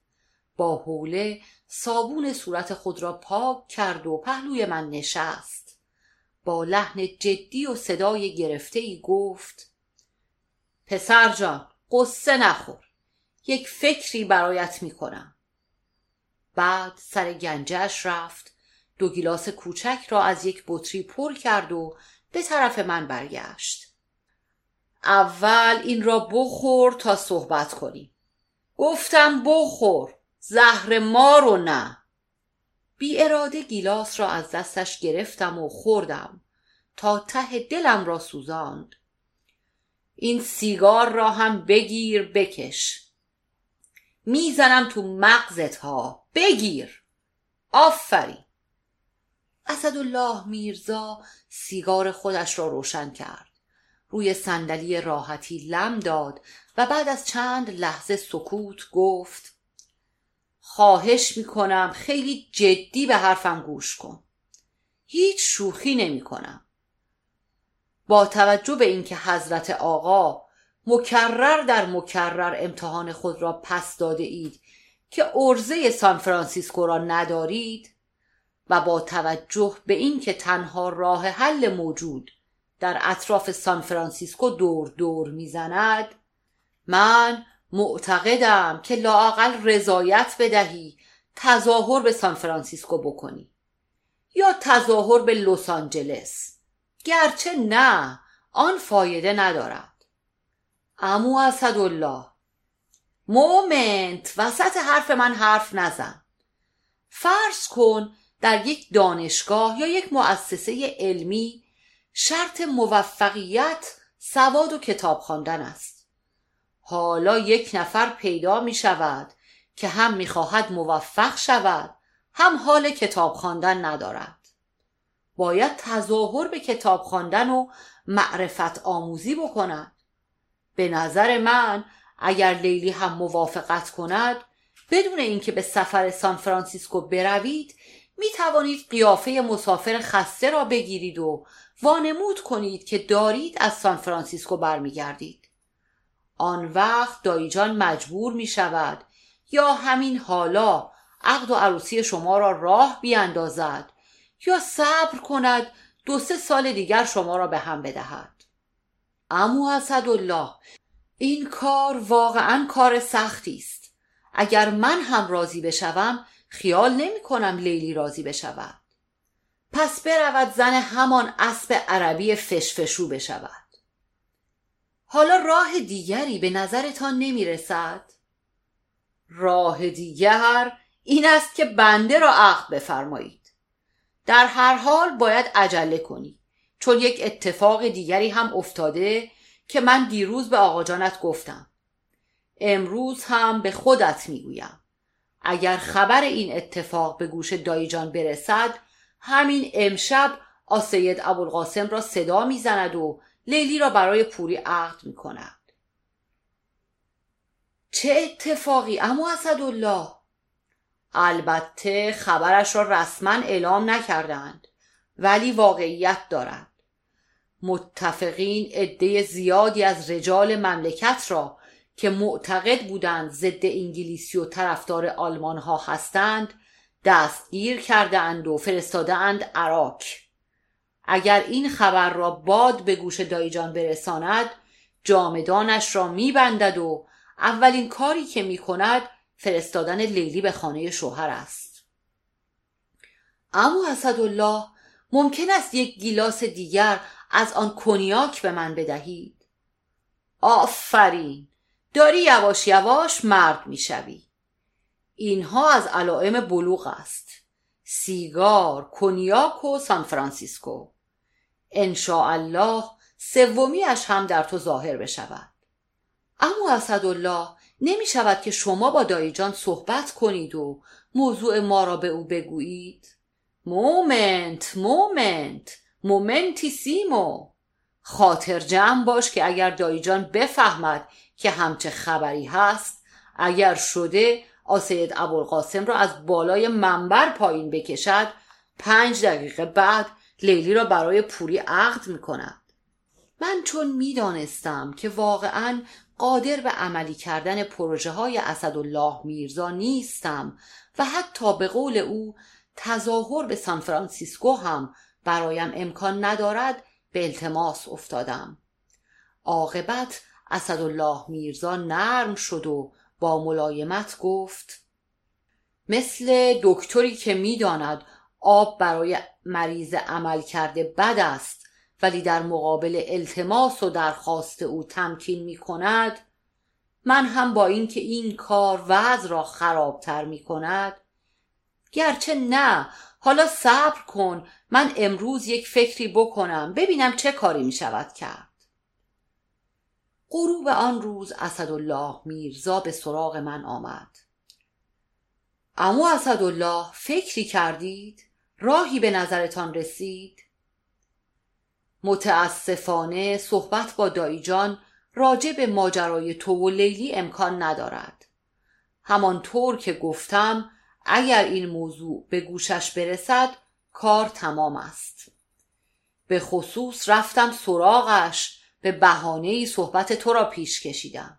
با حوله صابون صورت خود را پاک کرد و پهلوی من نشست. با لحن جدی و صدای گرفته ای گفت پسر جان قصه نخور. یک فکری برایت می کنم بعد سر گنجش رفت. دو گیلاس کوچک را از یک بطری پر کرد و به طرف من برگشت. اول این را بخور تا صحبت کنی گفتم بخور زهر ما رو نه. بی اراده گیلاس را از دستش گرفتم و خوردم تا ته دلم را سوزاند. این سیگار را هم بگیر بکش. می‌زنم تو مغزت ها. بگیر. آفرین. اسدالله میرزا سیگار خودش را روشن کرد. روی صندلی راحتی لم داد و بعد از چند لحظه سکوت گفت خواهش می‌کنم خیلی جدی به حرفم گوش کن. هیچ شوخی نمی کنم با توجه به اینکه حضرت آقا مکرر در مکرر امتحان خود را پس داده اید که عرضه سان فرانسیسکو را ندارید و با توجه به اینکه تنها راه حل موجود در اطراف سان فرانسیسکو دور دور می‌زند من معتقدم که لااقل رضایت بدهی تظاهر به سان فرانسیسکو بکنی یا تظاهر به لس آنجلس. گرچه نه آن فایده ندارد. امو اسدالله مومنت. وسط حرف من حرف نزن. فرض کن در یک دانشگاه یا یک مؤسسه علمی شرط موفقیت سواد و کتاب خواندن است. حالا یک نفر پیدا می شود که هم می خواهد موفق شود هم حال کتاب خواندن ندارد. باید تظاهر به کتاب خواندن و معرفت آموزی بکند. به نظر من اگر لیلی هم موافقت کند بدون اینکه به سفر سان فرانسیسکو بروید می توانید قیافه مسافر خسته را بگیرید و وانمود کنید که دارید از سان فرانسیسکو برمیگردید. آن وقت دایی جان مجبور می شود یا همین حالا عقد و عروسی شما را راه بیاندازد یا صبر کند دو سه سال دیگر شما را به هم بدهد. امو اسدالله این کار واقعا کار سختی است. اگر من هم راضی بشوم خیال نمی کنم لیلی راضی بشود. پس برود زن همان اسب عربی فشفشو بشود. حالا راه دیگری به نظرتان نمی رسد؟ راه دیگر این است که بنده را عقد بفرمایید. در هر حال باید عجله کنی چون یک اتفاق دیگری هم افتاده که من دیروز به آقا جانت گفتم. امروز هم به خودت می‌گویم. اگر خبر این اتفاق به گوش دایجان برسد همین امشب آسید ابوالقاسم را صدا می‌زند و لیلی را برای پوری عقد می کند چه اتفاقی اما اسدالله؟ البته خبرش را رسما اعلام نکردند ولی واقعیت دارد متفقین عده زیادی از رجال مملکت را که معتقد بودند ضد انگلیسی و طرفدار آلمان ها هستند دستگیر کرده اند و فرستاده اند عراق. اگر این خبر را باد به گوش دایجان برساند جامدانش را میبندد و اولین کاری که می‌کند فرستادن لیلی به خانه شوهر است. اما اسدالله ممکن است یک گیلاس دیگر از آن کنیاک به من بدهید؟ آفرین! داری یواش یواش مرد می‌شوی. اینها از علائم بلوغ است. سیگار کنیاک و سان فرانسیسکو. انشاءالله سومیش هم در تو ظاهر بشود. اما اسدالله نمی شود که شما با دایی جان صحبت کنید و موضوع ما را به او بگویید؟ moment moment momentissimo خاطر جمع باش که اگر دایی جان بفهمد که همچه خبری هست اگر شده آسید ابوالقاسم را از بالای منبر پایین بکشد پنج دقیقه بعد لیلی را برای پوری عقد می کند من چون می‌دانستم که واقعا قادر به عملی کردن پروژه های اسدالله میرزا نیستم و حتی به قول او تظاهر به سان فرانسیسکو هم برایم امکان ندارد به التماس افتادم. عاقبت اسدالله میرزا نرم شد و با ملایمت گفت مثل دکتری که می‌داند آب برای مریض عمل کرده بد است ولی در مقابل التماس و درخواست او تمکین می کند من هم با اینکه این کار وضع را خرابتر می کند گرچه نه. حالا صبر کن. من امروز یک فکری بکنم. ببینم چه کاری می شود کرد. غروب آن روز اسدالله میرزا به سراغ من آمد. اما اسدالله فکری کردید؟ راهی به نظرتان رسید؟ متاسفانه صحبت با دایی جان راجع به ماجرای تو و لیلی امکان ندارد. همانطور که گفتم اگر این موضوع به گوشش برسد کار تمام است. به خصوص رفتم سراغش به بهانه صحبت تو را پیش کشیدم.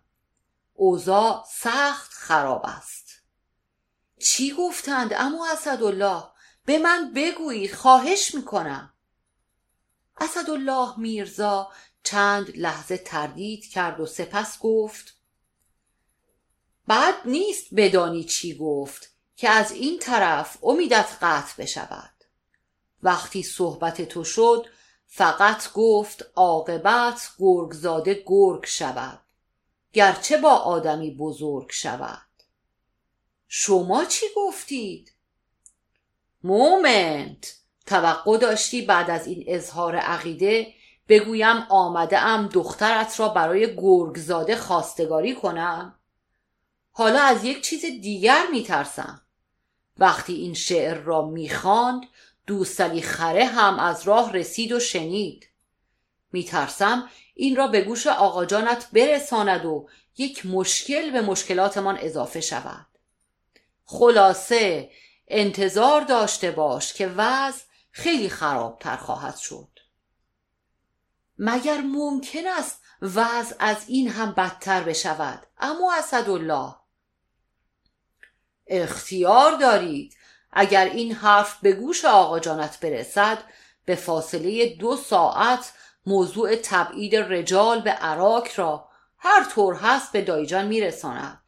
اوضاع سخت خراب است. چی گفتند اما اسدالله؟ به من بگویید خواهش می‌کنم. اسدالله میرزا چند لحظه تردید کرد و سپس گفت بد نیست بدانی چی گفت. که از این طرف امیدت قطع بشود. وقتی صحبت تو شد فقط گفت عاقبت گرگزاده گرگ شود. گرچه با آدمی بزرگ شود. شما چی گفتید؟ مومنت. توقع داشتی بعد از این اظهار عقیده بگویم آمده ام دخترت را برای گرگزاده خواستگاری کنم؟ حالا از یک چیز دیگر میترسم. وقتی این شعر را می‌خواند دوستلی خره هم از راه رسید و شنید. میترسم این را به گوش آقا جانت برساند و یک مشکل به مشکلاتمان اضافه شود. خلاصه انتظار داشته باش که وضع خیلی خرابتر خواهد شد. مگر ممکن است وضع از این هم بدتر بشود؟ اما اسدالله. اختیار دارید. اگر این حرف به گوش آقا جانت برسد به فاصله دو ساعت موضوع تبعید رجال به عراق را هر طور هست به دایجان میرساند.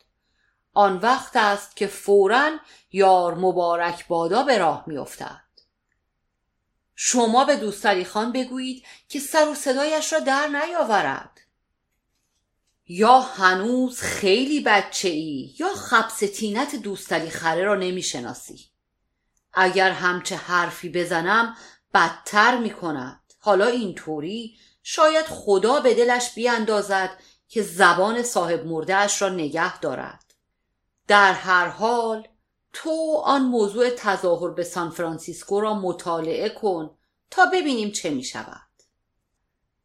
آن وقت است که فورا یار مبارک بادا به راه میافتد. شما به دوستری خان بگویید که سر و صدایش را در نیاورد. یا هنوز خیلی بچه ای یا خبس تینت دوستری خره را نمی‌شناسی. اگر همچه حرفی بزنم بدتر می کند حالا اینطوری شاید خدا به دلش بیاندازد که زبان صاحب مردهش را نگه دارد. در هر حال تو آن موضوع تظاهر به سان فرانسیسکو را مطالعه کن تا ببینیم چه می شود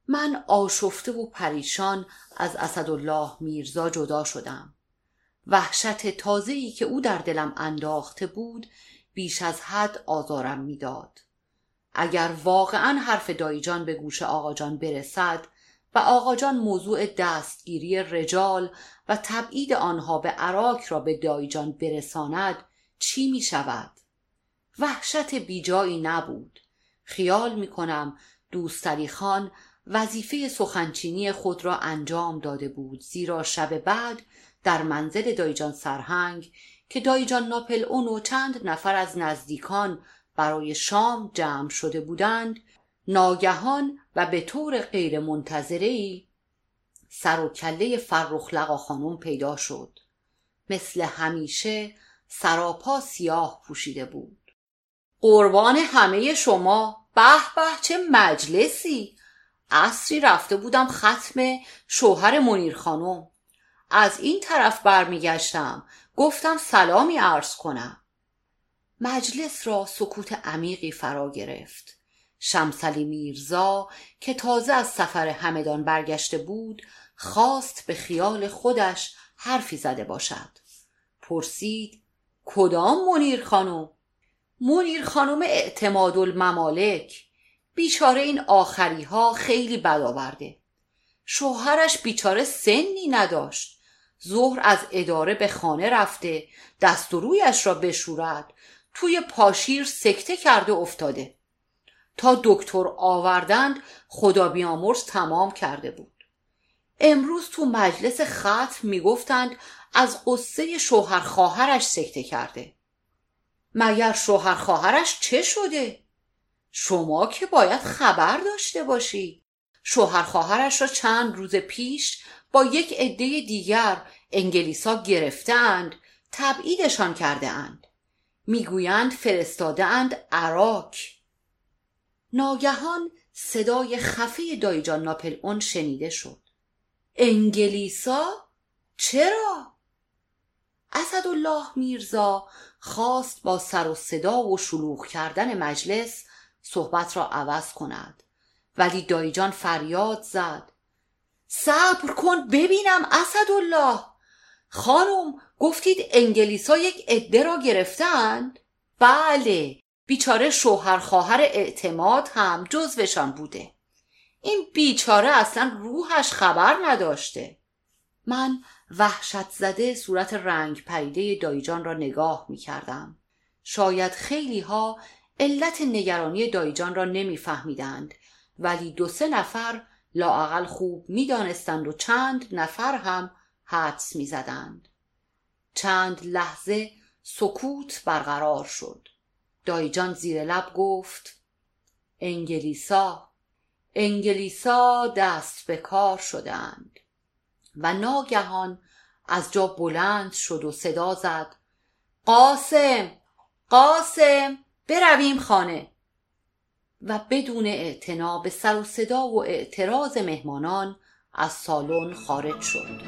من آشفته و پریشان از اسدالله میرزا جدا شدم. وحشت تازه‌ای که او در دلم انداخته بود بیش از حد آزارم می‌داد. اگر واقعا حرف دایجان به گوش آقاجان برسد و آقاجان موضوع دستگیری رجال و تبعید آنها به عراق را به دایجان برساند چی می شود؟ وحشت بیجایی نبود. خیال می کنم دوستری خان وظیفه سخنچینی خود را انجام داده بود زیرا شب بعد در منزل دایجان سرهنگ که دایجان ناپل اون و چند نفر از نزدیکان برای شام جمع شده بودند ناگهان و به طور غیر منتظری سر و کله فرخ لقا خانم پیدا شد. مثل همیشه سراپا سیاه پوشیده بود. قربان همه شما به به چه مجلسی؟ اصری رفته بودم ختم شوهر منیر خانم. از این طرف برمیگشتم. گفتم سلامی عرض کنم. مجلس را سکوت عمیقی فرا گرفت. شمسلی میرزا که تازه از سفر همدان برگشته بود خواست به خیال خودش حرفی زده باشد. پرسید کدام منیر خانم؟ منیر خانم اعتماد الممالک. بیچاره این آخری ها خیلی بد آورده. شوهرش بیچاره سنی نداشت. ظهر از اداره به خانه رفته دست و رویش را بشورد توی پاشیر سکته کرده افتاده. تا دکتر آوردند خدا بیامرز تمام کرده بود. امروز تو مجلس ختم می‌گفتند از قصه شوهر خواهرش سکته کرده. مگر شوهر خواهرش چه شده؟ شما که باید خبر داشته باشی. شوهر خواهرش را چند روز پیش با یک عده دیگر انگلیسا گرفتند تبعیدشان کرده اند می‌گویند فرستاده اند عراق. ناگهان صدای خفه دایجان ناپل اون شنیده شد. انگلیسا؟ چرا؟ اسدالله میرزا خواست با سر و صدا و شلوغ کردن مجلس صحبت را عوض کند. ولی دایجان فریاد زد. صبر کن ببینم اسدالله. خانم گفتید انگلیسا یک عده را گرفتند؟ بله بیچاره شوهر خواهر اعتماد هم جزوشان بوده. این بیچاره اصلا روحش خبر نداشته. من وحشت زده صورت رنگ پریده دایجان را نگاه می کردم. شاید خیلی ها علت نگرانی دایجان را نمیفهمیدند. ولی دو سه نفر لاعقل خوب می‌دانستند و چند نفر هم حدس می‌زدند. چند لحظه سکوت برقرار شد. دایجان زیر لب گفت انگلیسا انگلیسا دست به کار شدند. و ناگهان از جا بلند شد و صدا زد قاسم قاسم! برویم خانه. و بدون اعتنا به سر و صدا و اعتراض مهمانان از سالن خارج شد.